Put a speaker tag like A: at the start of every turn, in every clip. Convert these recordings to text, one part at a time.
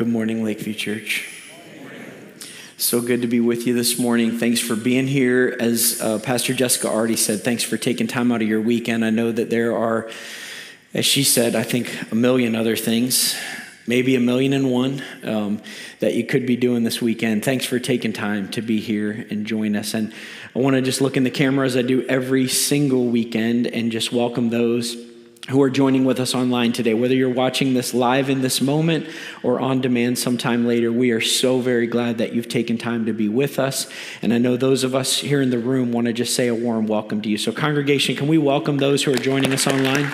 A: Good morning, Lakeview Church. So good to be with you this morning. Thanks for being here. As uh, Pastor Jessica already said, thanks for taking time out of your weekend. I know that there are, as she said, I think a million other things, maybe a million and one um, that you could be doing this weekend. Thanks for taking time to be here and join us. And I want to just look in the camera as I do every single weekend and just welcome those who are joining with us online today. Whether you're watching this live in this moment or on demand sometime later, we are so very glad that you've taken time to be with us. And I know those of us here in the room want to just say a warm welcome to you. So, congregation, can we welcome those who are joining us online?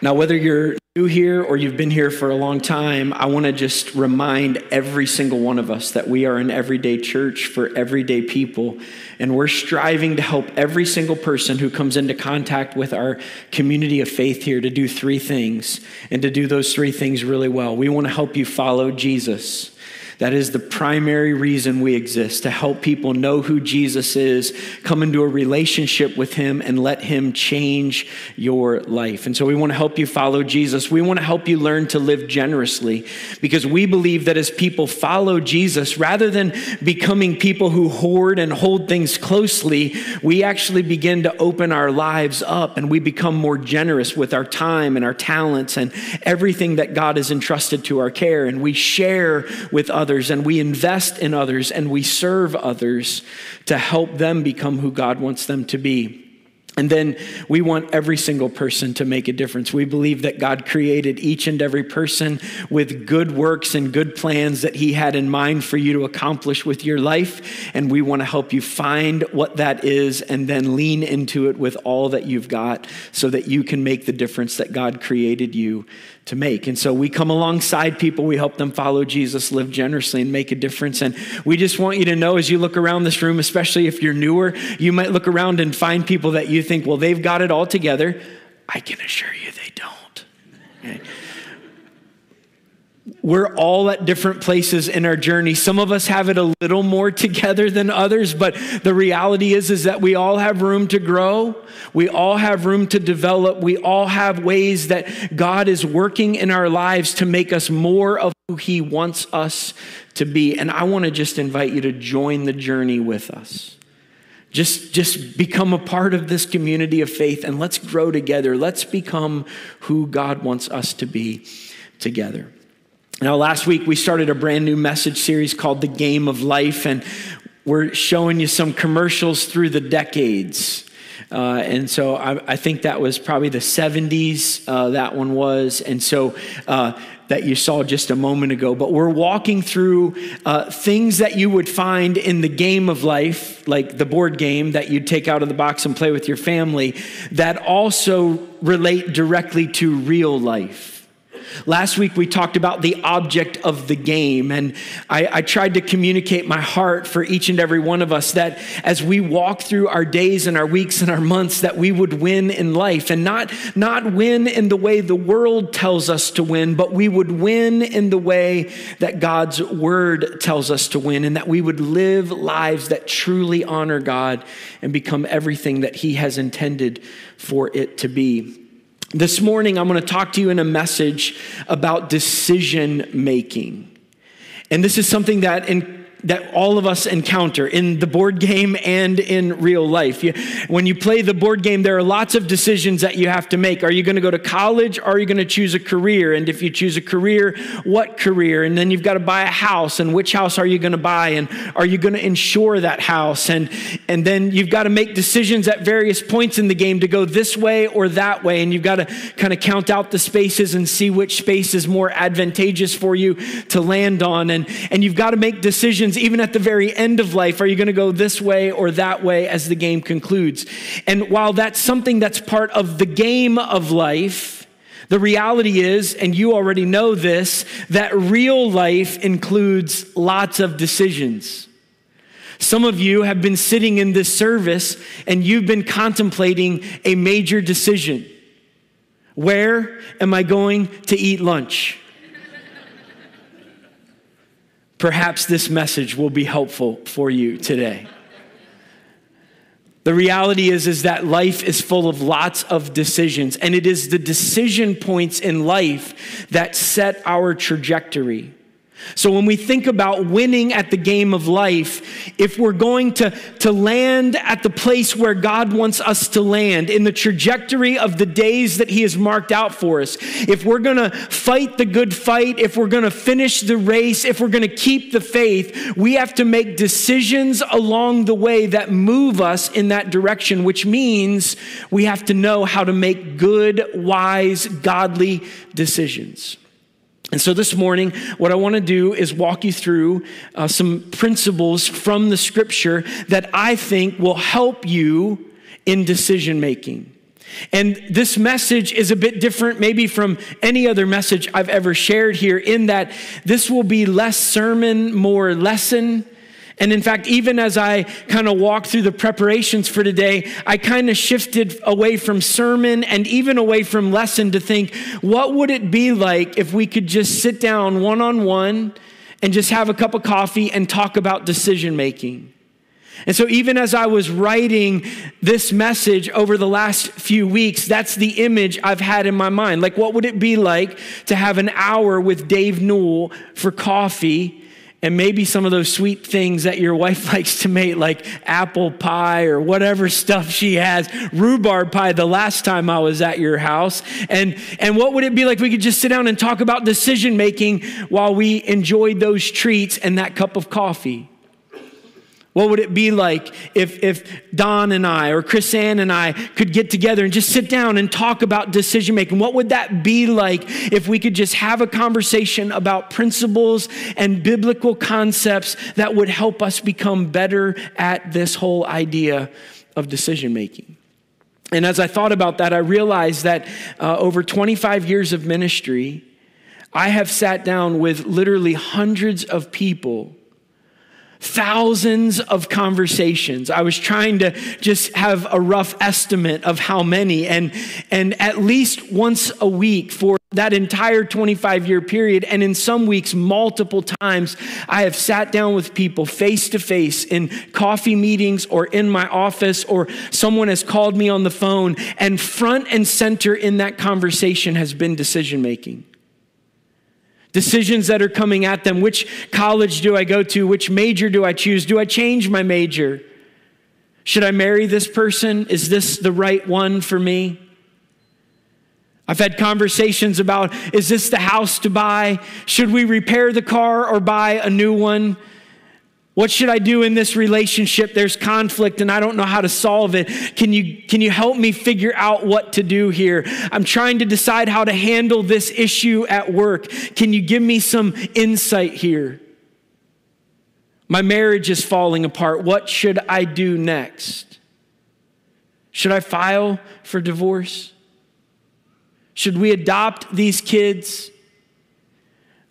A: Now, whether you're new here or you've been here for a long time, I want to just remind every single one of us that we are an everyday church for everyday people. And we're striving to help every single person who comes into contact with our community of faith here to do three things and to do those three things really well. We want to help you follow Jesus. That is the primary reason we exist to help people know who Jesus is, come into a relationship with him, and let him change your life. And so we want to help you follow Jesus. We want to help you learn to live generously because we believe that as people follow Jesus, rather than becoming people who hoard and hold things closely, we actually begin to open our lives up and we become more generous with our time and our talents and everything that God has entrusted to our care. And we share with others others and we invest in others and we serve others to help them become who God wants them to be. And then we want every single person to make a difference. We believe that God created each and every person with good works and good plans that He had in mind for you to accomplish with your life. And we want to help you find what that is and then lean into it with all that you've got so that you can make the difference that God created you to make. And so we come alongside people, we help them follow Jesus, live generously, and make a difference. And we just want you to know as you look around this room, especially if you're newer, you might look around and find people that you think, well, they've got it all together. I can assure you they don't. Okay? We're all at different places in our journey. Some of us have it a little more together than others, but the reality is is that we all have room to grow. We all have room to develop. We all have ways that God is working in our lives to make us more of who he wants us to be. And I want to just invite you to join the journey with us. Just, just become a part of this community of faith and let's grow together. Let's become who God wants us to be together. Now, last week we started a brand new message series called The Game of Life, and we're showing you some commercials through the decades. Uh, and so I, I, think that was probably the 70s, uh, that one was. And so uh, that you saw just a moment ago. But we're walking through uh, things that you would find in the game of life, like the board game that you'd take out of the box and play with your family, that also relate directly to real life. Last week we talked about the object of the game, and I, I, tried to communicate my heart for each and every one of us that as we walk through our days and our weeks and our months, that we would win in life and not, not win in the way the world tells us to win, but we would win in the way that God's word tells us to win, and that we would live lives that truly honor God and become everything that He has intended for it to be. This morning, I'm going to talk to you in a message about decision making. And this is something that in that all of us encounter in the board game and in real life. You, when you play the board game, there are lots of decisions that you have to make. Are you going to go to college or are you going to choose a career? And if you choose a career, what career? And then you've got to buy a house, and which house are you going to buy? And are you going to insure that house? And, and then you've got to make decisions at various points in the game to go this way or that way. And you've got to kind of count out the spaces and see which space is more advantageous for you to land on. And, and you've got to make decisions decisions, even at the very end of life. Are you going to go this way or that way as the game concludes? And while that's something that's part of the game of life, the reality is, and you already know this, that real life includes lots of decisions. Some of you have been sitting in this service and you've been contemplating a major decision. Where am I going to eat lunch? Perhaps this message will be helpful for you today. The reality is, is that life is full of lots of decisions, and it is the decision points in life that set our trajectory. So, when we think about winning at the game of life, if we're going to, to land at the place where God wants us to land, in the trajectory of the days that He has marked out for us, if we're going to fight the good fight, if we're going to finish the race, if we're going to keep the faith, we have to make decisions along the way that move us in that direction, which means we have to know how to make good, wise, godly decisions. And so this morning, what I want to do is walk you through uh, some principles from the scripture that I think will help you in decision making. And this message is a bit different, maybe from any other message I've ever shared here, in that this will be less sermon, more lesson. And in fact, even as I kind of walked through the preparations for today, I kind of shifted away from sermon and even away from lesson to think, what would it be like if we could just sit down one on one and just have a cup of coffee and talk about decision making? And so, even as I was writing this message over the last few weeks, that's the image I've had in my mind. Like, what would it be like to have an hour with Dave Newell for coffee and maybe some of those sweet things that your wife likes to make, like apple pie or whatever stuff she has, rhubarb pie the last time I was at your house. And, and what would it be like we could just sit down and talk about decision making while we enjoyed those treats and that cup of coffee? What would it be like if, if Don and I or Chris Ann and I could get together and just sit down and talk about decision making? What would that be like if we could just have a conversation about principles and biblical concepts that would help us become better at this whole idea of decision making? And as I thought about that, I realized that uh, over 25 years of ministry, I have sat down with literally hundreds of people thousands of conversations. I was trying to just have a rough estimate of how many, and, and at least once a week for that entire 25 year period, and in some weeks, multiple times, I have sat down with people face to face in coffee meetings or in my office, or someone has called me on the phone, and front and center in that conversation has been decision making decisions that are coming at them. Which college do I go to? Which major do I choose? Do I change my major? Should I marry this person? Is this the right one for me? I've had conversations about is this the house to buy? Should we repair the car or buy a new one? What should I do in this relationship? There's conflict and I don't know how to solve it. Can you, can you help me figure out what to do here? I'm trying to decide how to handle this issue at work. Can you give me some insight here? My marriage is falling apart. What should I do next? Should I file for divorce? Should we adopt these kids?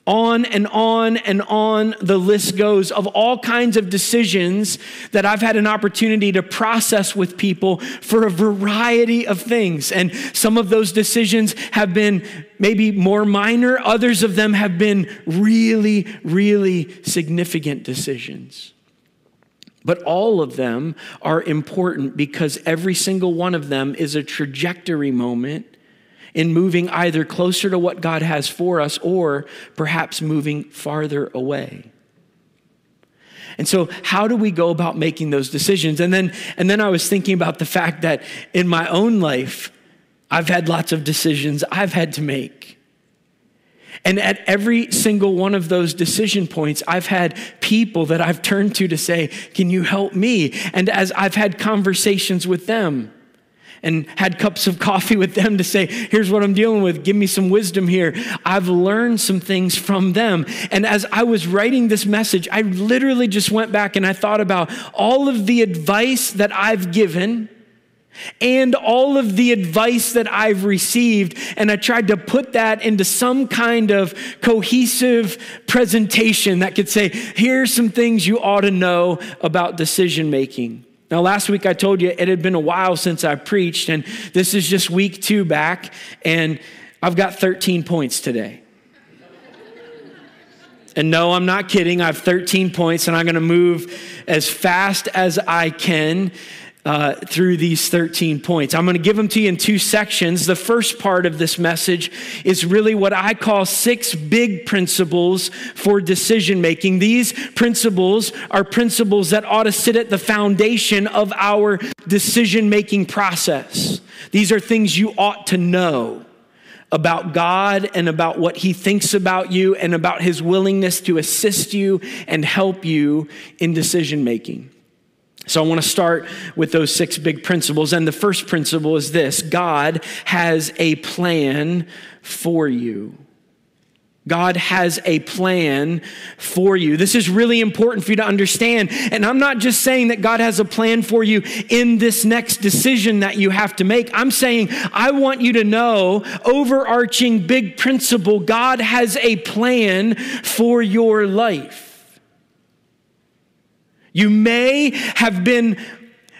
A: On and on and on the list goes of all kinds of decisions that I've had an opportunity to process with people for a variety of things. And some of those decisions have been maybe more minor, others of them have been really, really significant decisions. But all of them are important because every single one of them is a trajectory moment in moving either closer to what God has for us or perhaps moving farther away. And so how do we go about making those decisions? And then and then I was thinking about the fact that in my own life I've had lots of decisions I've had to make. And at every single one of those decision points, I've had people that I've turned to to say, Can you help me? And as I've had conversations with them, and had cups of coffee with them to say, here's what I'm dealing with. Give me some wisdom here. I've learned some things from them. And as I was writing this message, I literally just went back and I thought about all of the advice that I've given and all of the advice that I've received. And I tried to put that into some kind of cohesive presentation that could say, here's some things you ought to know about decision making. Now, last week I told you it had been a while since I preached, and this is just week two back, and I've got 13 points today. And no, I'm not kidding. I have 13 points, and I'm going to move as fast as I can uh, through these 13 points. I'm going to give them to you in two sections. The first part of this message is really what I call six big principles for decision making. These principles are principles that ought to sit at the foundation of our decision making process. These are things you ought to know about God and about what He thinks about you and about His willingness to assist you and help you in decision making. So, I want to start with those six big principles. And the first principle is this God has a plan for you. God has a plan for you. This is really important for you to understand. And I'm not just saying that God has a plan for you in this next decision that you have to make. I'm saying I want you to know, overarching big principle, God has a plan for your life. You may have been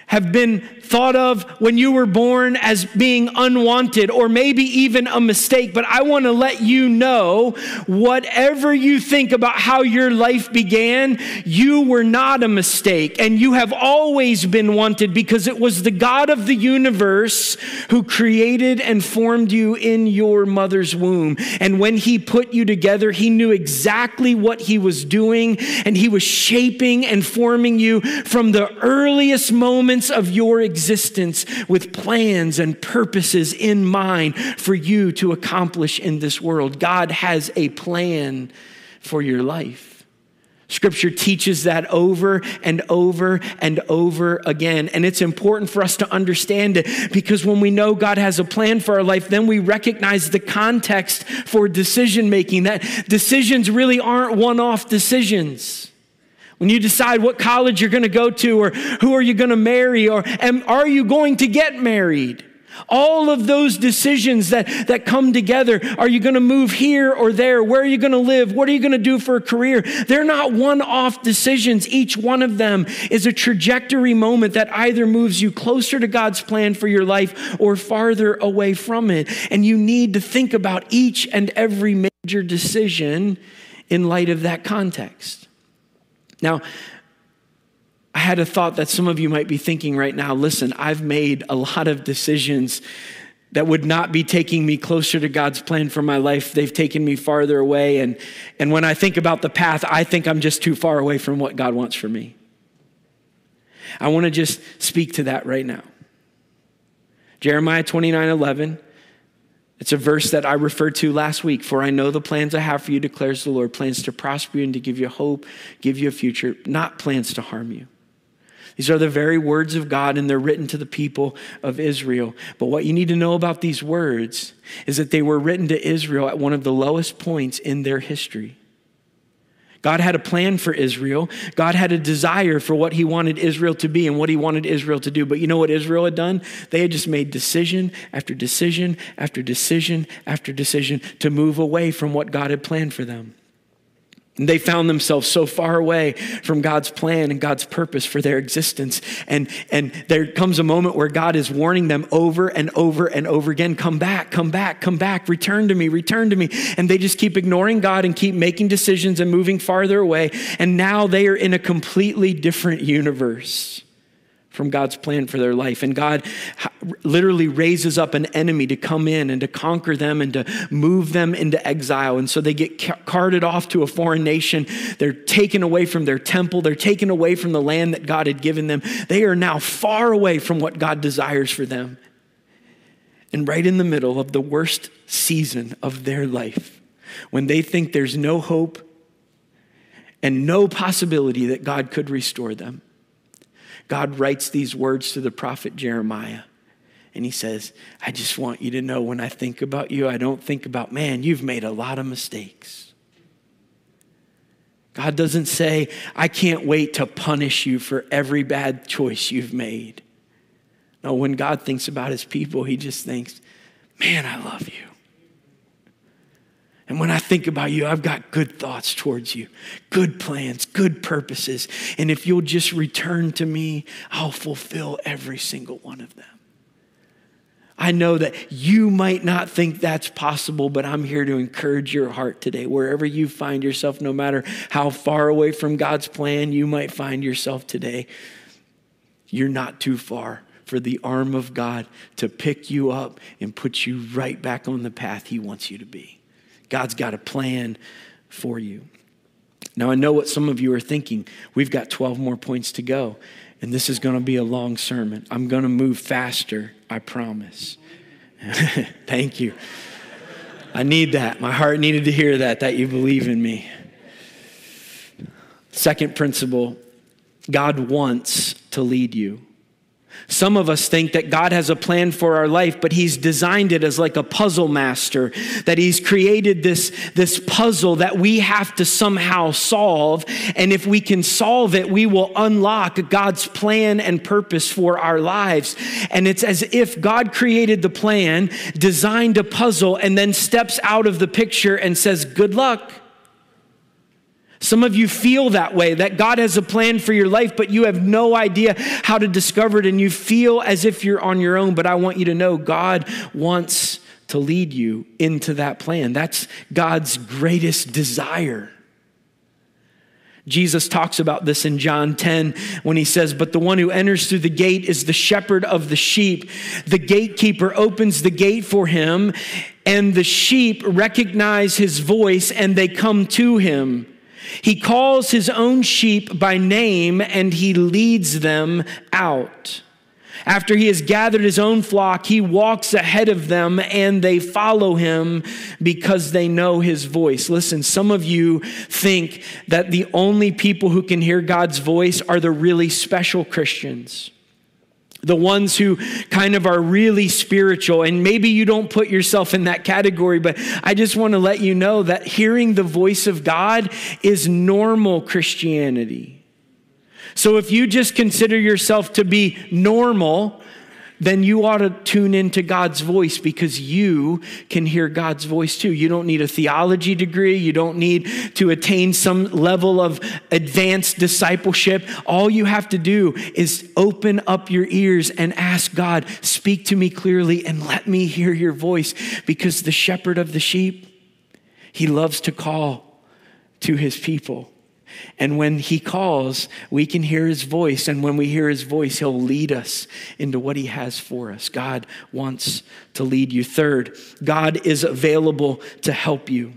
A: have been thought of when you were born as being unwanted or maybe even a mistake, but I want to let you know whatever you think about how your life began, you were not a mistake and you have always been wanted because it was the God of the universe who created and formed you in your mother's womb. And when he put you together, he knew exactly what he was doing and he was shaping and forming you from the earliest moments of your existence existence with plans and purposes in mind for you to accomplish in this world. God has a plan for your life. Scripture teaches that over and over and over again. And it's important for us to understand it because when we know God has a plan for our life, then we recognize the context for decision making. That decisions really aren't one off decisions. When you decide what college you're going to go to, or who are you going to marry, or are you going to get married? All of those decisions that, that come together. Are you going to move here or there? Where are you going to live? What are you going to do for a career? They're not one off decisions. Each one of them is a trajectory moment that either moves you closer to God's plan for your life or farther away from it. And you need to think about each and every major decision in light of that context. Now, I had a thought that some of you might be thinking right now listen, I've made a lot of decisions that would not be taking me closer to God's plan for my life. They've taken me farther away. And, and when I think about the path, I think I'm just too far away from what God wants for me. I want to just speak to that right now. Jeremiah 29 11 it's a verse that I referred to last week. For I know the plans I have for you, declares the Lord plans to prosper you and to give you hope, give you a future, not plans to harm you. These are the very words of God, and they're written to the people of Israel. But what you need to know about these words is that they were written to Israel at one of the lowest points in their history. God had a plan for Israel. God had a desire for what he wanted Israel to be and what he wanted Israel to do. But you know what Israel had done? They had just made decision after decision after decision after decision to move away from what God had planned for them. And they found themselves so far away from God's plan and God's purpose for their existence. And, and there comes a moment where God is warning them over and over and over again come back, come back, come back, return to me, return to me. And they just keep ignoring God and keep making decisions and moving farther away. And now they are in a completely different universe from God's plan for their life. And God literally raises up an enemy to come in and to conquer them and to move them into exile. And so they get carted off to a foreign nation. They're taken away from their temple, they're taken away from the land that God had given them. They are now far away from what God desires for them. And right in the middle of the worst season of their life, when they think there's no hope and no possibility that God could restore them God writes these words to the prophet Jeremiah. And he says, I just want you to know when I think about you, I don't think about, man, you've made a lot of mistakes. God doesn't say, I can't wait to punish you for every bad choice you've made. No, when God thinks about his people, he just thinks, man, I love you. And when I think about you, I've got good thoughts towards you, good plans, good purposes. And if you'll just return to me, I'll fulfill every single one of them. I know that you might not think that's possible, but I'm here to encourage your heart today. Wherever you find yourself, no matter how far away from God's plan you might find yourself today, You're not too far for the arm of God to pick you up and put you right back on the path He wants you to be. God's got a plan for you. Now, I know what some of you are thinking. We've got 12 more points to go, and this is going to be a long sermon. I'm going to move faster, I promise. Thank you. I need that. My heart needed to hear that, that you believe in me. Second principle God wants to lead you. Some of us think that God has a plan for our life, but He's designed it as like a puzzle master, that He's created this, this puzzle that we have to somehow solve. And if we can solve it, we will unlock God's plan and purpose for our lives. And it's as if God created the plan, designed a puzzle, and then steps out of the picture and says, Good luck. Some of you feel that way, that God has a plan for your life, but you have no idea how to discover it, and you feel as if you're on your own. But I want you to know God wants to lead you into that plan. That's God's greatest desire. Jesus talks about this in John 10 when he says, But the one who enters through the gate is the shepherd of the sheep. The gatekeeper opens the gate for him, and the sheep recognize his voice and they come to him. He calls his own sheep by name and he leads them out. After he has gathered his own flock, he walks ahead of them and they follow him because they know his voice. Listen, some of you think that the only people who can hear God's voice are the really special Christians the ones who kind of are really spiritual. And maybe you don't put yourself in that category, but I just want to let you know that hearing the voice of God is normal Christianity. So if you just consider yourself to be normal, then you ought to tune into God's voice because you can hear God's voice too. You don't need a theology degree. You don't need to attain some level of advanced discipleship. All you have to do is open up your ears and ask God, speak to me clearly and let me hear your voice because the shepherd of the sheep, he loves to call to his people. And when he calls, we can hear his voice. And when we hear his voice, he'll lead us into what he has for us. God wants to lead you. Third, God is available to help you.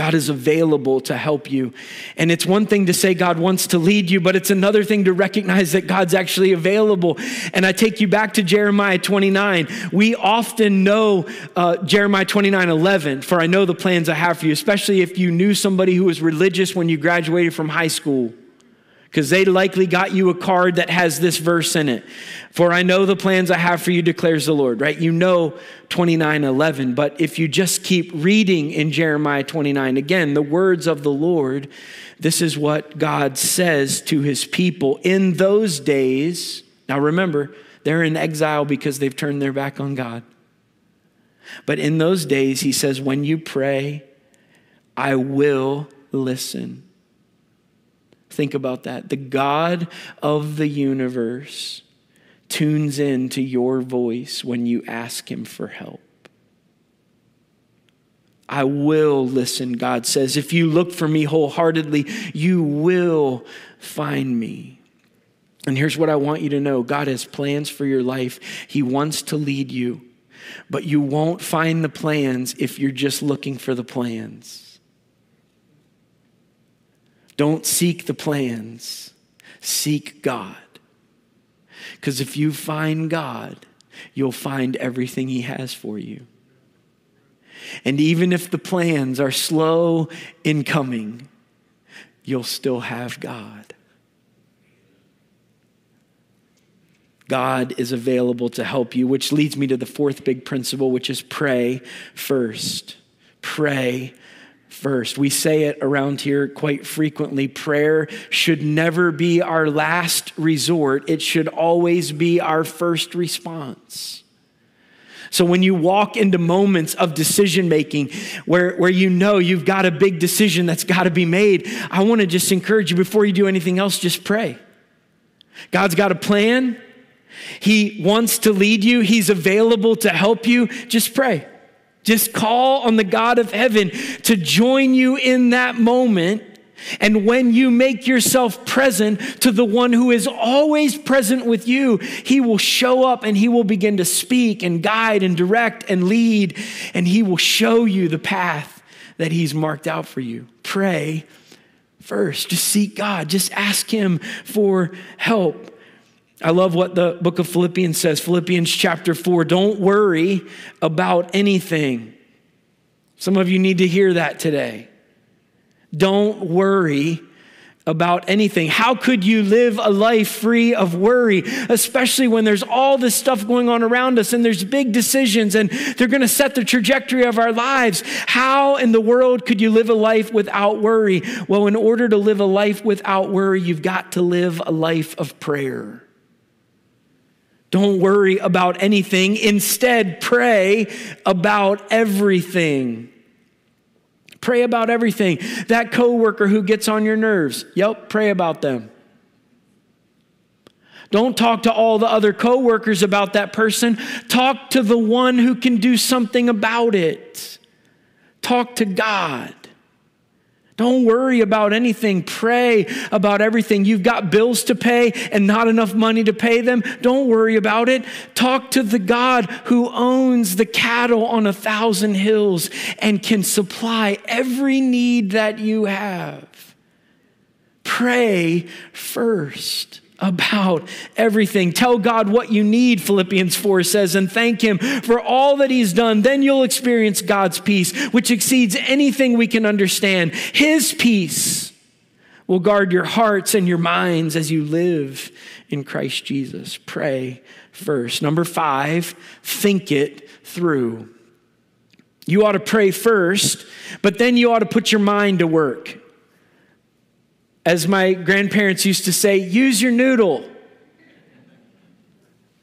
A: God is available to help you. And it's one thing to say God wants to lead you, but it's another thing to recognize that God's actually available. And I take you back to Jeremiah 29. We often know uh, Jeremiah 29 11, for I know the plans I have for you, especially if you knew somebody who was religious when you graduated from high school because they likely got you a card that has this verse in it. For I know the plans I have for you, declares the Lord, right? You know 29 11. But if you just keep reading in Jeremiah 29, again, the words of the Lord, this is what God says to his people in those days. Now remember, they're in exile because they've turned their back on God. But in those days, he says, when you pray, I will listen. Think about that. The God of the universe tunes in to your voice when you ask him for help. I will listen, God says. If you look for me wholeheartedly, you will find me. And here's what I want you to know God has plans for your life, He wants to lead you, but you won't find the plans if you're just looking for the plans. Don't seek the plans, seek God. Because if you find God, you'll find everything He has for you. And even if the plans are slow in coming, you'll still have God. God is available to help you, which leads me to the fourth big principle, which is pray first. Pray first. We say it around here quite frequently. Prayer should never be our last resort, it should always be our first response. So when you walk into moments of decision making where, where you know you've got a big decision that's got to be made, I want to just encourage you before you do anything else, just pray. God's got a plan. He wants to lead you. He's available to help you. Just pray. Just call on the God of heaven to join you in that moment And when you make yourself present to the one who is always present with you, he will show up and he will begin to speak and guide and direct and lead, and he will show you the path that he's marked out for you. Pray first. Just seek God, just ask him for help. I love what the book of Philippians says, Philippians chapter 4. Don't worry about anything. Some of you need to hear that today. Don't worry about anything. How could you live a life free of worry, especially when there's all this stuff going on around us and there's big decisions and they're going to set the trajectory of our lives? How in the world could you live a life without worry? Well, in order to live a life without worry, you've got to live a life of prayer. Don't worry about anything. Instead, pray about everything. Pray about everything. That coworker who gets on your nerves, yep, pray about them. Don't talk to all the other coworkers about that person. Talk to the one who can do something about it. Talk to God. Don't worry about anything. Pray about everything. You've got bills to pay and not enough money to pay them. Don't worry about it. Talk to the God who owns the cattle on a thousand hills and can supply every need that you have. Pray first about everything. Tell God what you need, Philippians 4 says, and thank Him for all that He's done. Then you'll experience God's peace, which exceeds anything we can understand. His peace will guard your hearts and your minds as you live in Christ Jesus. Pray first. Number five, think it through. You ought to pray first, but then you ought to put your mind to work. As my grandparents used to say, use your noodle.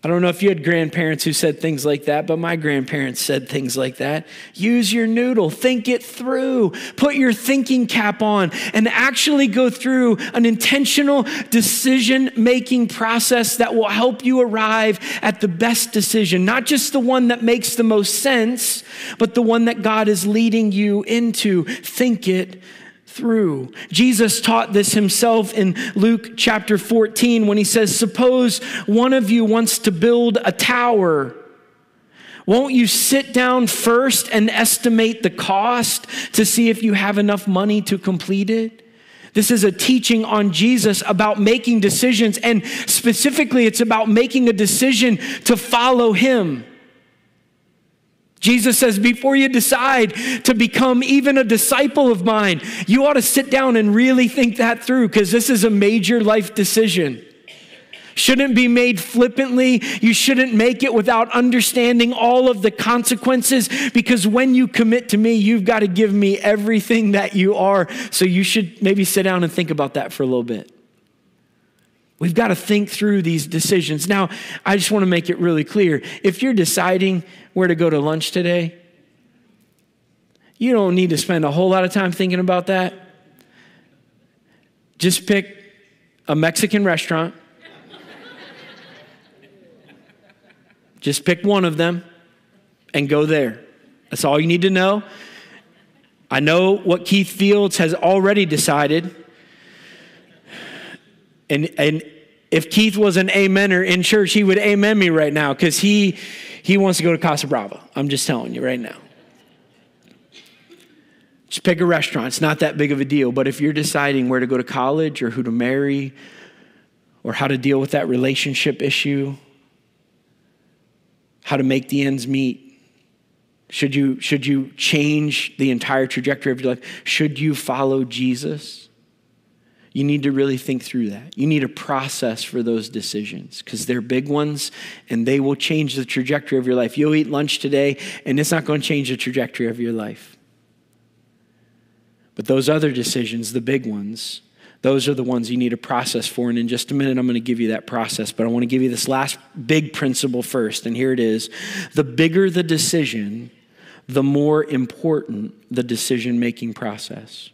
A: I don't know if you had grandparents who said things like that, but my grandparents said things like that. Use your noodle, think it through, put your thinking cap on, and actually go through an intentional decision making process that will help you arrive at the best decision, not just the one that makes the most sense, but the one that God is leading you into. Think it through. Jesus taught this himself in Luke chapter 14 when he says, Suppose one of you wants to build a tower. Won't you sit down first and estimate the cost to see if you have enough money to complete it? This is a teaching on Jesus about making decisions, and specifically, it's about making a decision to follow him. Jesus says, before you decide to become even a disciple of mine, you ought to sit down and really think that through because this is a major life decision. Shouldn't be made flippantly. You shouldn't make it without understanding all of the consequences because when you commit to me, you've got to give me everything that you are. So you should maybe sit down and think about that for a little bit. We've got to think through these decisions. Now, I just want to make it really clear. If you're deciding where to go to lunch today, you don't need to spend a whole lot of time thinking about that. Just pick a Mexican restaurant. Just pick one of them and go there. That's all you need to know. I know what Keith Fields has already decided and, and if Keith was an amener in church, he would amen me right now because he, he wants to go to Casa Brava. I'm just telling you right now. Just pick a restaurant. It's not that big of a deal. But if you're deciding where to go to college or who to marry or how to deal with that relationship issue, how to make the ends meet, should you, should you change the entire trajectory of your life? Should you follow Jesus? You need to really think through that. You need a process for those decisions because they're big ones and they will change the trajectory of your life. You'll eat lunch today and it's not going to change the trajectory of your life. But those other decisions, the big ones, those are the ones you need a process for. And in just a minute, I'm going to give you that process. But I want to give you this last big principle first. And here it is the bigger the decision, the more important the decision making process.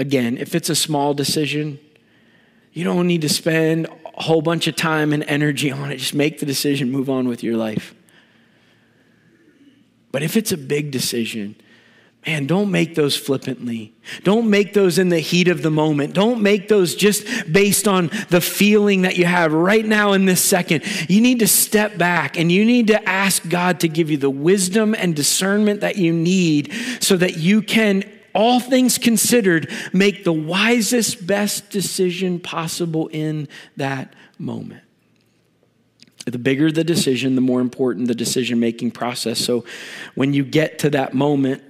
A: Again, if it's a small decision, you don't need to spend a whole bunch of time and energy on it. Just make the decision, move on with your life. But if it's a big decision, Man, don't make those flippantly. Don't make those in the heat of the moment. Don't make those just based on the feeling that you have right now in this second. You need to step back and you need to ask God to give you the wisdom and discernment that you need so that you can, all things considered, make the wisest, best decision possible in that moment. The bigger the decision, the more important the decision making process. So when you get to that moment,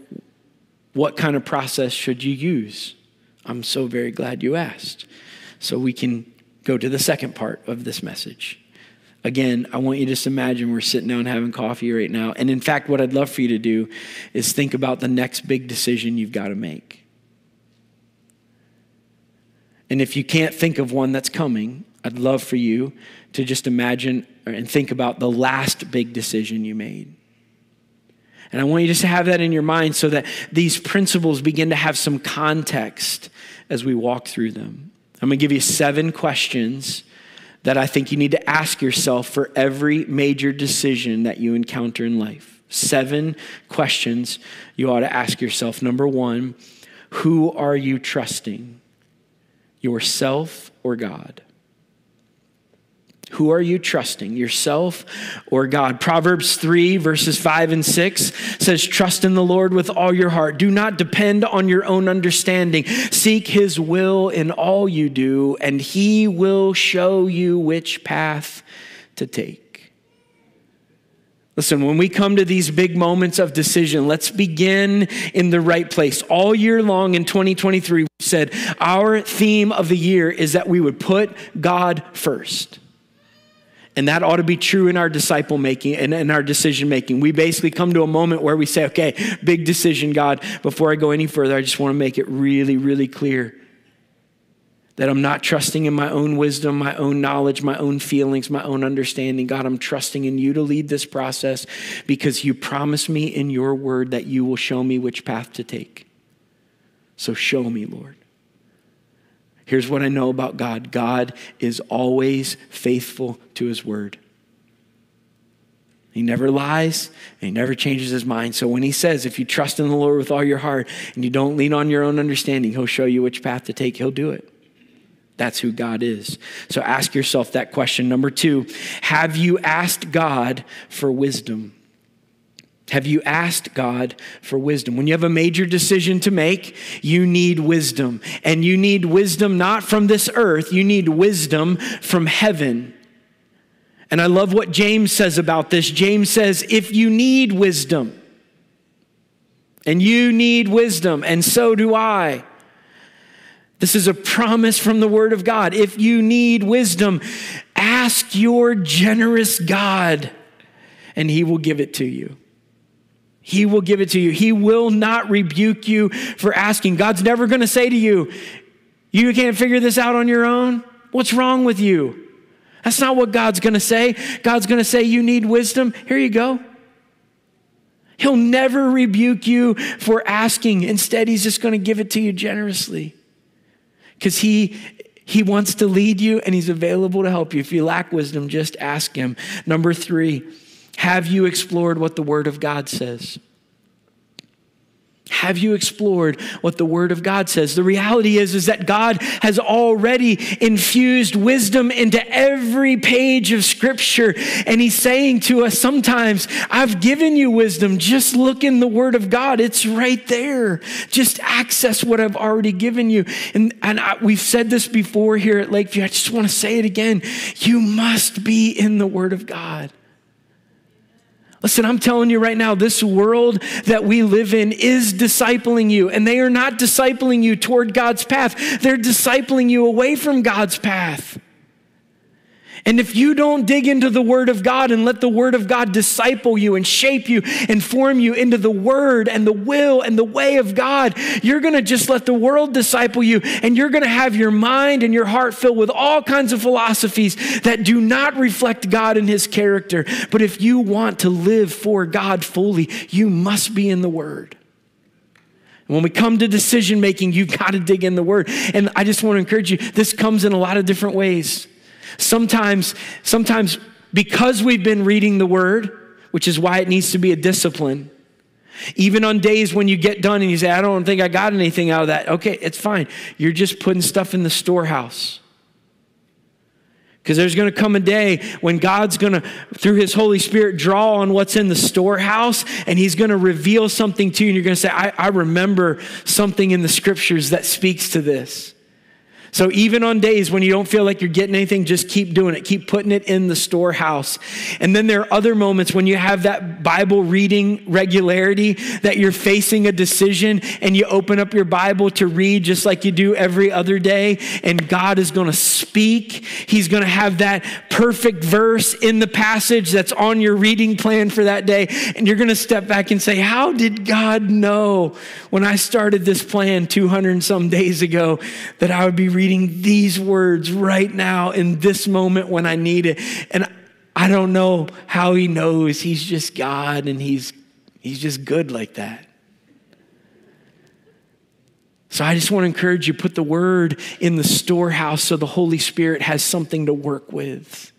A: what kind of process should you use? I'm so very glad you asked. So we can go to the second part of this message. Again, I want you to just imagine we're sitting down having coffee right now. And in fact, what I'd love for you to do is think about the next big decision you've got to make. And if you can't think of one that's coming, I'd love for you to just imagine and think about the last big decision you made. And I want you just to have that in your mind so that these principles begin to have some context as we walk through them. I'm going to give you seven questions that I think you need to ask yourself for every major decision that you encounter in life. Seven questions you ought to ask yourself. Number one, who are you trusting? Yourself or God? Who are you trusting, yourself or God? Proverbs 3, verses 5 and 6 says, Trust in the Lord with all your heart. Do not depend on your own understanding. Seek his will in all you do, and he will show you which path to take. Listen, when we come to these big moments of decision, let's begin in the right place. All year long in 2023, we said our theme of the year is that we would put God first. And that ought to be true in our disciple making and in our decision making. We basically come to a moment where we say, okay, big decision, God. Before I go any further, I just want to make it really, really clear that I'm not trusting in my own wisdom, my own knowledge, my own feelings, my own understanding. God, I'm trusting in you to lead this process because you promised me in your word that you will show me which path to take. So show me, Lord. Here's what I know about God God is always faithful to his word. He never lies and he never changes his mind. So when he says, if you trust in the Lord with all your heart and you don't lean on your own understanding, he'll show you which path to take, he'll do it. That's who God is. So ask yourself that question. Number two, have you asked God for wisdom? Have you asked God for wisdom? When you have a major decision to make, you need wisdom. And you need wisdom not from this earth, you need wisdom from heaven. And I love what James says about this. James says, if you need wisdom, and you need wisdom, and so do I. This is a promise from the Word of God. If you need wisdom, ask your generous God, and He will give it to you. He will give it to you. He will not rebuke you for asking. God's never going to say to you, You can't figure this out on your own. What's wrong with you? That's not what God's going to say. God's going to say, You need wisdom. Here you go. He'll never rebuke you for asking. Instead, He's just going to give it to you generously because He he wants to lead you and he's available to help you. If you lack wisdom, just ask him. Number three, have you explored what the Word of God says? Have you explored what the Word of God says? The reality is, is that God has already infused wisdom into every page of Scripture. And He's saying to us sometimes, I've given you wisdom. Just look in the Word of God. It's right there. Just access what I've already given you. And, and I, we've said this before here at Lakeview. I just want to say it again. You must be in the Word of God. Listen, I'm telling you right now, this world that we live in is discipling you, and they are not discipling you toward God's path. They're discipling you away from God's path. And if you don't dig into the Word of God and let the Word of God disciple you and shape you and form you into the Word and the will and the way of God, you're going to just let the world disciple you and you're going to have your mind and your heart filled with all kinds of philosophies that do not reflect God and His character. But if you want to live for God fully, you must be in the Word. When we come to decision making, you've got to dig in the Word. And I just want to encourage you, this comes in a lot of different ways. Sometimes, sometimes because we've been reading the word, which is why it needs to be a discipline, Even on days when you get done and you say, I don't think I got anything out of that. Okay, it's fine. You're just putting stuff in the storehouse. Because there's going to come a day when God's going to, through His Holy Spirit, draw on what's in the storehouse and He's going to reveal something to you. And you're going to say, I, I remember something in the scriptures that speaks to this. So even on days when you don't feel like you're getting anything, just keep doing it. Keep putting it in the storehouse. And then there are other moments when you have that Bible reading regularity that you're facing a decision and you open up your Bible to read just like you do every other day. And God is going to speak. He's going to have that perfect verse in the passage that's on your reading plan for that day. And you're going to step back and say, How did God know when I started this plan 200 and some days ago that I would be reading these words right now in this moment when I need it. And I don't know how he knows. He's just God and he's, he's just good like that. So I just want to encourage you put the word in the storehouse so the Holy Spirit has something to work with.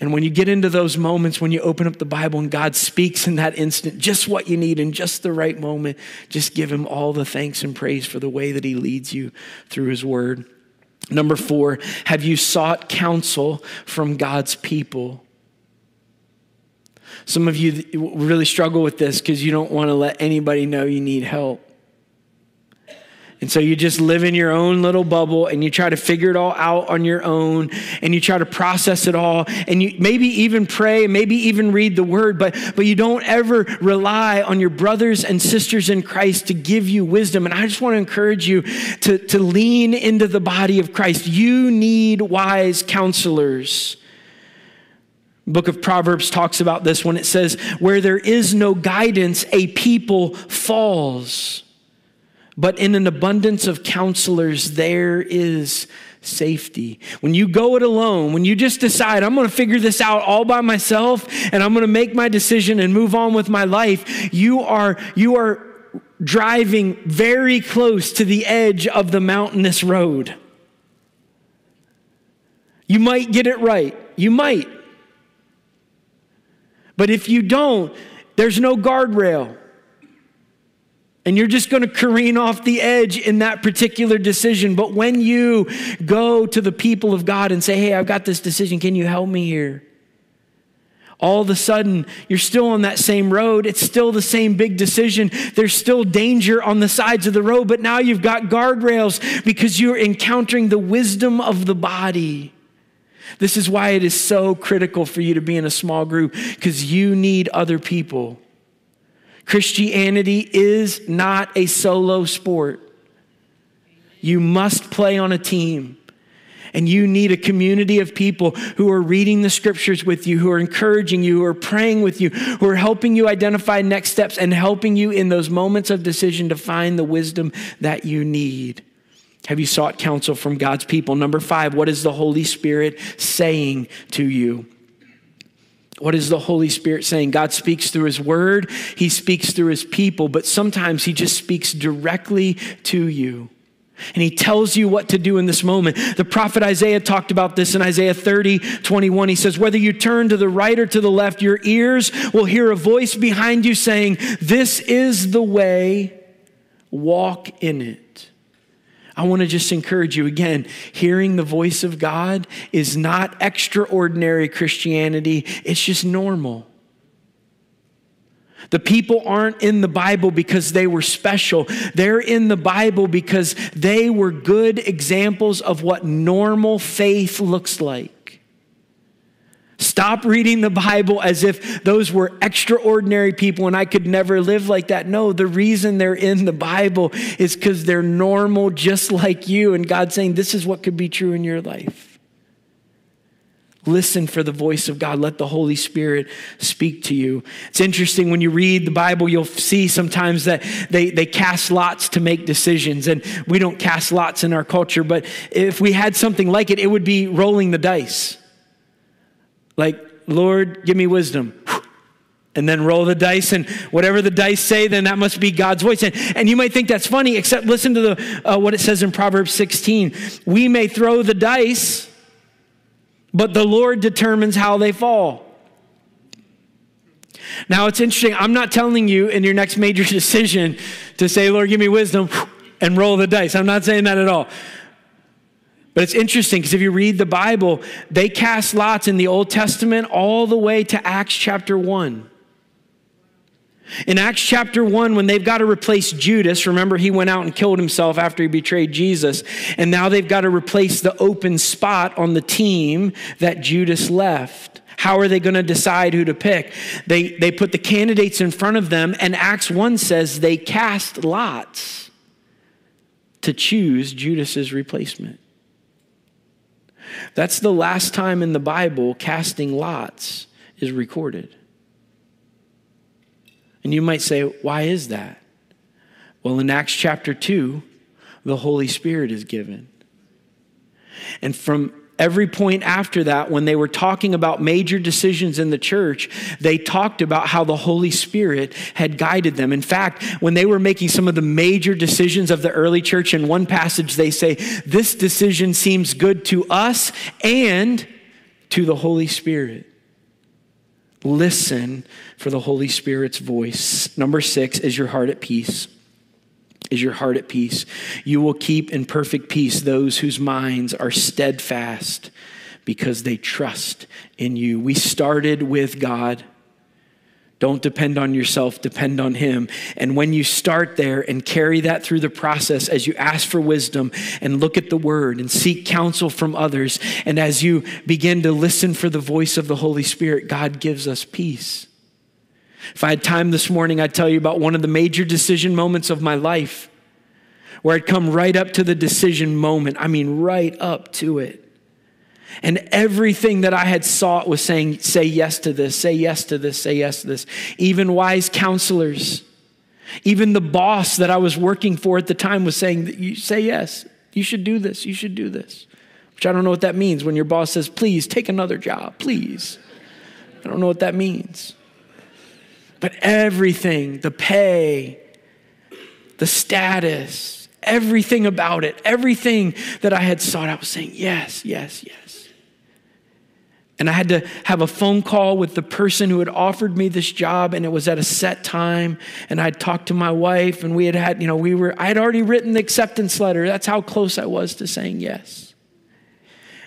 A: And when you get into those moments when you open up the Bible and God speaks in that instant, just what you need in just the right moment, just give Him all the thanks and praise for the way that He leads you through His Word. Number four, have you sought counsel from God's people? Some of you really struggle with this because you don't want to let anybody know you need help. And so you just live in your own little bubble and you try to figure it all out on your own and you try to process it all and you maybe even pray, maybe even read the word, but, but you don't ever rely on your brothers and sisters in Christ to give you wisdom. And I just want to encourage you to, to lean into the body of Christ. You need wise counselors. Book of Proverbs talks about this when it says, Where there is no guidance, a people falls. But in an abundance of counselors, there is safety. When you go it alone, when you just decide, I'm going to figure this out all by myself and I'm going to make my decision and move on with my life, you are, you are driving very close to the edge of the mountainous road. You might get it right. You might. But if you don't, there's no guardrail. And you're just going to careen off the edge in that particular decision. But when you go to the people of God and say, Hey, I've got this decision, can you help me here? All of a sudden, you're still on that same road. It's still the same big decision. There's still danger on the sides of the road, but now you've got guardrails because you're encountering the wisdom of the body. This is why it is so critical for you to be in a small group because you need other people. Christianity is not a solo sport. You must play on a team. And you need a community of people who are reading the scriptures with you, who are encouraging you, who are praying with you, who are helping you identify next steps and helping you in those moments of decision to find the wisdom that you need. Have you sought counsel from God's people? Number five, what is the Holy Spirit saying to you? What is the Holy Spirit saying? God speaks through His Word, He speaks through His people, but sometimes He just speaks directly to you. And he tells you what to do in this moment. The prophet Isaiah talked about this in Isaiah 30, 21. He says, Whether you turn to the right or to the left, your ears will hear a voice behind you saying, This is the way, walk in it. I want to just encourage you again hearing the voice of God is not extraordinary Christianity, it's just normal. The people aren't in the Bible because they were special. They're in the Bible because they were good examples of what normal faith looks like. Stop reading the Bible as if those were extraordinary people and I could never live like that. No, the reason they're in the Bible is because they're normal, just like you. And God's saying, This is what could be true in your life. Listen for the voice of God. Let the Holy Spirit speak to you. It's interesting when you read the Bible, you'll see sometimes that they, they cast lots to make decisions. And we don't cast lots in our culture, but if we had something like it, it would be rolling the dice. Like, Lord, give me wisdom. And then roll the dice, and whatever the dice say, then that must be God's voice. And, and you might think that's funny, except listen to the, uh, what it says in Proverbs 16. We may throw the dice, but the Lord determines how they fall. Now, it's interesting. I'm not telling you in your next major decision to say, Lord, give me wisdom and roll the dice. I'm not saying that at all. But it's interesting because if you read the Bible, they cast lots in the Old Testament all the way to Acts chapter 1. In Acts chapter 1, when they've got to replace Judas, remember he went out and killed himself after he betrayed Jesus, and now they've got to replace the open spot on the team that Judas left. How are they going to decide who to pick? They, they put the candidates in front of them, and Acts 1 says they cast lots to choose Judas's replacement. That's the last time in the Bible casting lots is recorded. And you might say, why is that? Well, in Acts chapter 2, the Holy Spirit is given. And from every point after that, when they were talking about major decisions in the church, they talked about how the Holy Spirit had guided them. In fact, when they were making some of the major decisions of the early church, in one passage, they say, This decision seems good to us and to the Holy Spirit. Listen for the Holy Spirit's voice. Number six, is your heart at peace? Is your heart at peace? You will keep in perfect peace those whose minds are steadfast because they trust in you. We started with God. Don't depend on yourself, depend on Him. And when you start there and carry that through the process as you ask for wisdom and look at the Word and seek counsel from others, and as you begin to listen for the voice of the Holy Spirit, God gives us peace. If I had time this morning, I'd tell you about one of the major decision moments of my life where I'd come right up to the decision moment. I mean, right up to it. And everything that I had sought was saying, say yes to this, say yes to this, say yes to this. Even wise counselors, even the boss that I was working for at the time was saying, you say yes, you should do this, you should do this. Which I don't know what that means when your boss says, please take another job, please. I don't know what that means. But everything, the pay, the status, everything about it, everything that I had sought, I was saying, yes, yes, yes. And I had to have a phone call with the person who had offered me this job, and it was at a set time. And I'd talked to my wife, and we had had, you know, we were, I had already written the acceptance letter. That's how close I was to saying yes.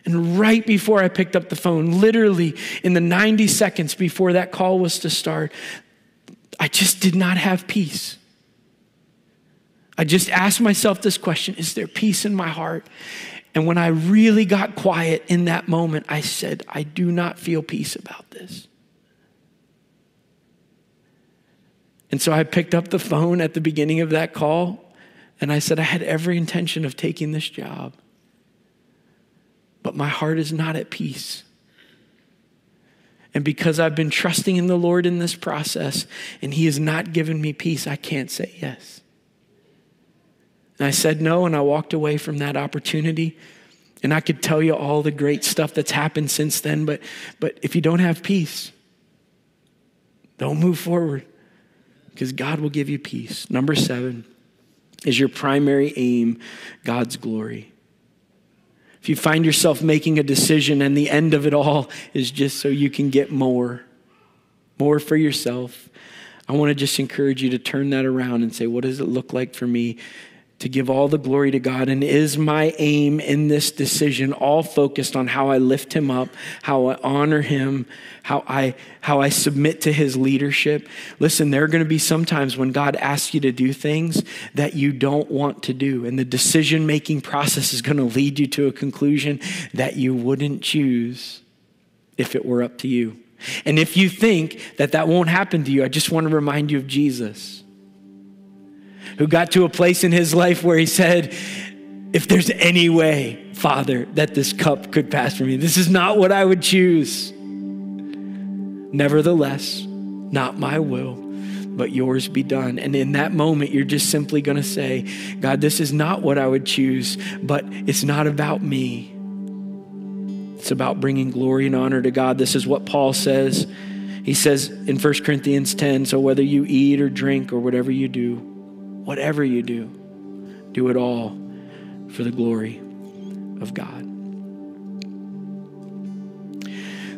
A: And right before I picked up the phone, literally in the 90 seconds before that call was to start, I just did not have peace. I just asked myself this question Is there peace in my heart? And when I really got quiet in that moment, I said, I do not feel peace about this. And so I picked up the phone at the beginning of that call and I said, I had every intention of taking this job, but my heart is not at peace. And because I've been trusting in the Lord in this process and He has not given me peace, I can't say yes. And I said no, and I walked away from that opportunity. And I could tell you all the great stuff that's happened since then, but, but if you don't have peace, don't move forward because God will give you peace. Number seven is your primary aim God's glory. If you find yourself making a decision and the end of it all is just so you can get more, more for yourself, I want to just encourage you to turn that around and say, what does it look like for me to give all the glory to God. And is my aim in this decision all focused on how I lift him up, how I honor him, how I how I submit to his leadership? Listen, there are going to be some times when God asks you to do things that you don't want to do, and the decision-making process is going to lead you to a conclusion that you wouldn't choose if it were up to you. And if you think that that won't happen to you, I just want to remind you of Jesus who got to a place in his life where he said, If there's any way, Father, that this cup could pass from me, this is not what I would choose. Nevertheless, not my will, but yours be done. And in that moment, you're just simply going to say, God, this is not what I would choose, but it's not about me. It's about bringing glory and honor to God. This is what Paul says. He says in 1 Corinthians 10 so whether you eat or drink or whatever you do, Whatever you do, do it all for the glory of God.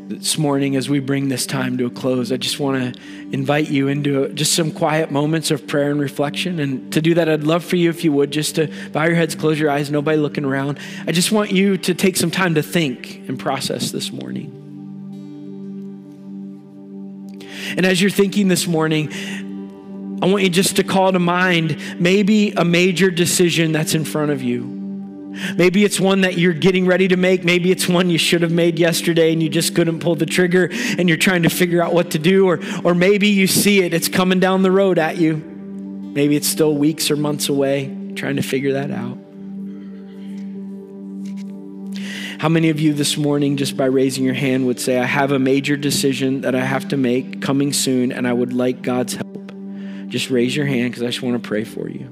A: this morning as we bring this time to a close, I just want to invite you into just some quiet moments of prayer and reflection. And to do that, I'd love for you, if you would, just to bow your heads, close your eyes, nobody looking around. I just want you to take some time to think and process this morning. And as you're thinking this morning, I want you just to call to mind maybe a major decision that's in front of you. Maybe it's one that you're getting ready to make. Maybe it's one you should have made yesterday and you just couldn't pull the trigger and you're trying to figure out what to do. Or, or maybe you see it, it's coming down the road at you. Maybe it's still weeks or months away, trying to figure that out. How many of you this morning, just by raising your hand, would say, I have a major decision that I have to make coming soon and I would like God's help? Just raise your hand because I just want to pray for you.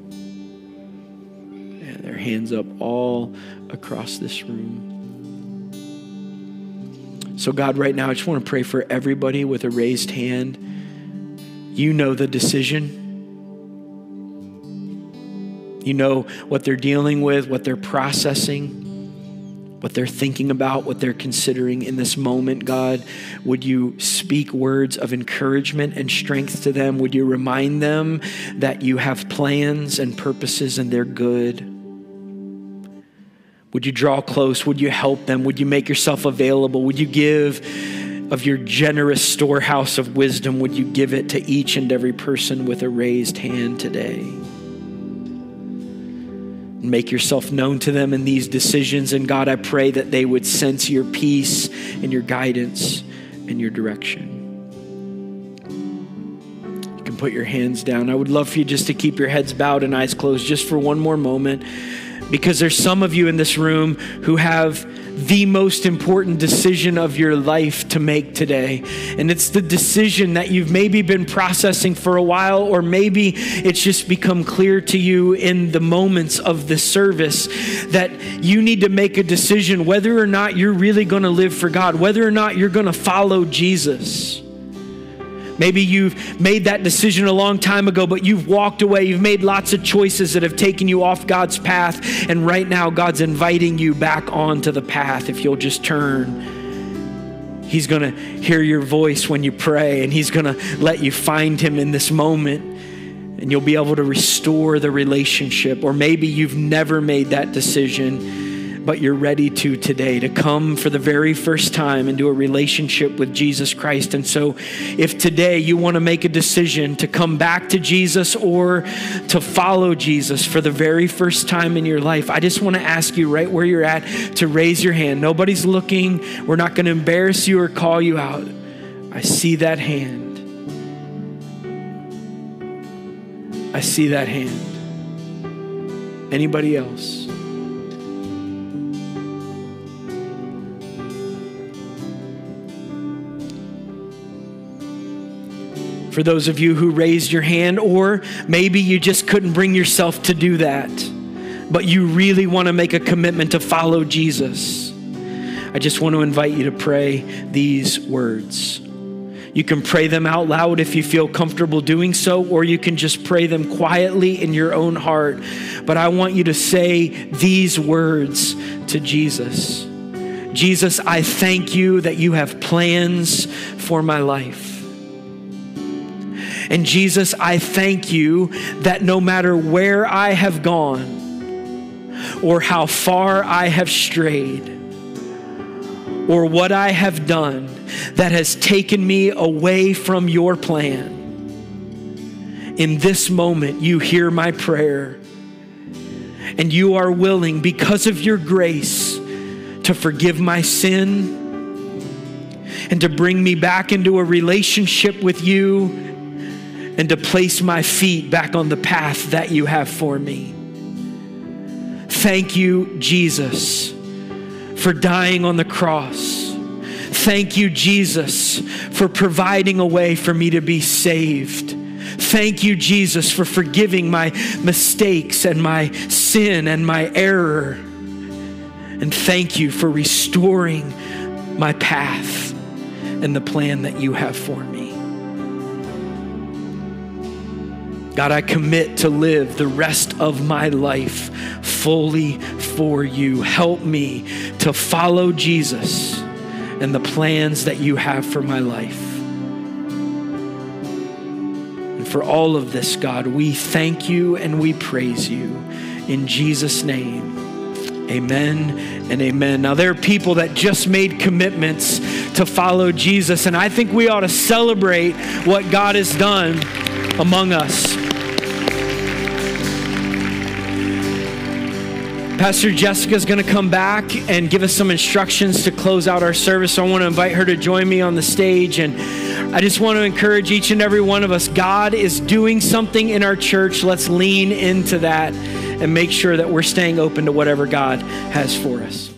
A: Yeah, their hands up all across this room. So, God, right now, I just want to pray for everybody with a raised hand. You know the decision. You know what they're dealing with, what they're processing what they're thinking about, what they're considering in this moment, God. Would you speak words of encouragement and strength to them? Would you remind them that you have plans and purposes and they're good? Would you draw close? Would you help them? Would you make yourself available? Would you give of your generous storehouse of wisdom? Would you give it to each and every person with a raised hand today? Make yourself known to them in these decisions. And God, I pray that they would sense your peace and your guidance and your direction. You can put your hands down. I would love for you just to keep your heads bowed and eyes closed just for one more moment because there's some of you in this room who have the most important decision of your life to make today. And it's the decision that you've maybe been processing for a while, or maybe it's just become clear to you in the moments of the service that you need to make a decision whether or not you're really going to live for God, whether or not you're going to follow Jesus. Maybe you've made that decision a long time ago, but you've walked away. You've made lots of choices that have taken you off God's path. And right now, God's inviting you back onto the path if you'll just turn. He's going to hear your voice when you pray, and He's going to let you find Him in this moment. And you'll be able to restore the relationship. Or maybe you've never made that decision but you're ready to today to come for the very first time into a relationship with Jesus Christ. And so, if today you want to make a decision to come back to Jesus or to follow Jesus for the very first time in your life, I just want to ask you right where you're at to raise your hand. Nobody's looking, we're not going to embarrass you or call you out. I see that hand. I see that hand. Anybody else? For those of you who raised your hand, or maybe you just couldn't bring yourself to do that, but you really want to make a commitment to follow Jesus. I just want to invite you to pray these words. You can pray them out loud if you feel comfortable doing so, or you can just pray them quietly in your own heart. But I want you to say these words to Jesus Jesus, I thank you that you have plans for my life. And Jesus, I thank you that no matter where I have gone, or how far I have strayed, or what I have done that has taken me away from your plan, in this moment you hear my prayer. And you are willing, because of your grace, to forgive my sin and to bring me back into a relationship with you and to place my feet back on the path that you have for me. Thank you, Jesus, for dying on the cross. Thank you, Jesus, for providing a way for me to be saved. Thank you, Jesus, for forgiving my mistakes and my sin and my error. And thank you for restoring my path and the plan that you have for me. God, I commit to live the rest of my life fully for you. Help me to follow Jesus and the plans that you have for my life. And for all of this, God, we thank you and we praise you. In Jesus' name. Amen and amen. Now, there are people that just made commitments to follow Jesus, and I think we ought to celebrate what God has done among us. Pastor Jessica is going to come back and give us some instructions to close out our service. So I want to invite her to join me on the stage. And I just want to encourage each and every one of us God is doing something in our church. Let's lean into that and make sure that we're staying open to whatever God has for us.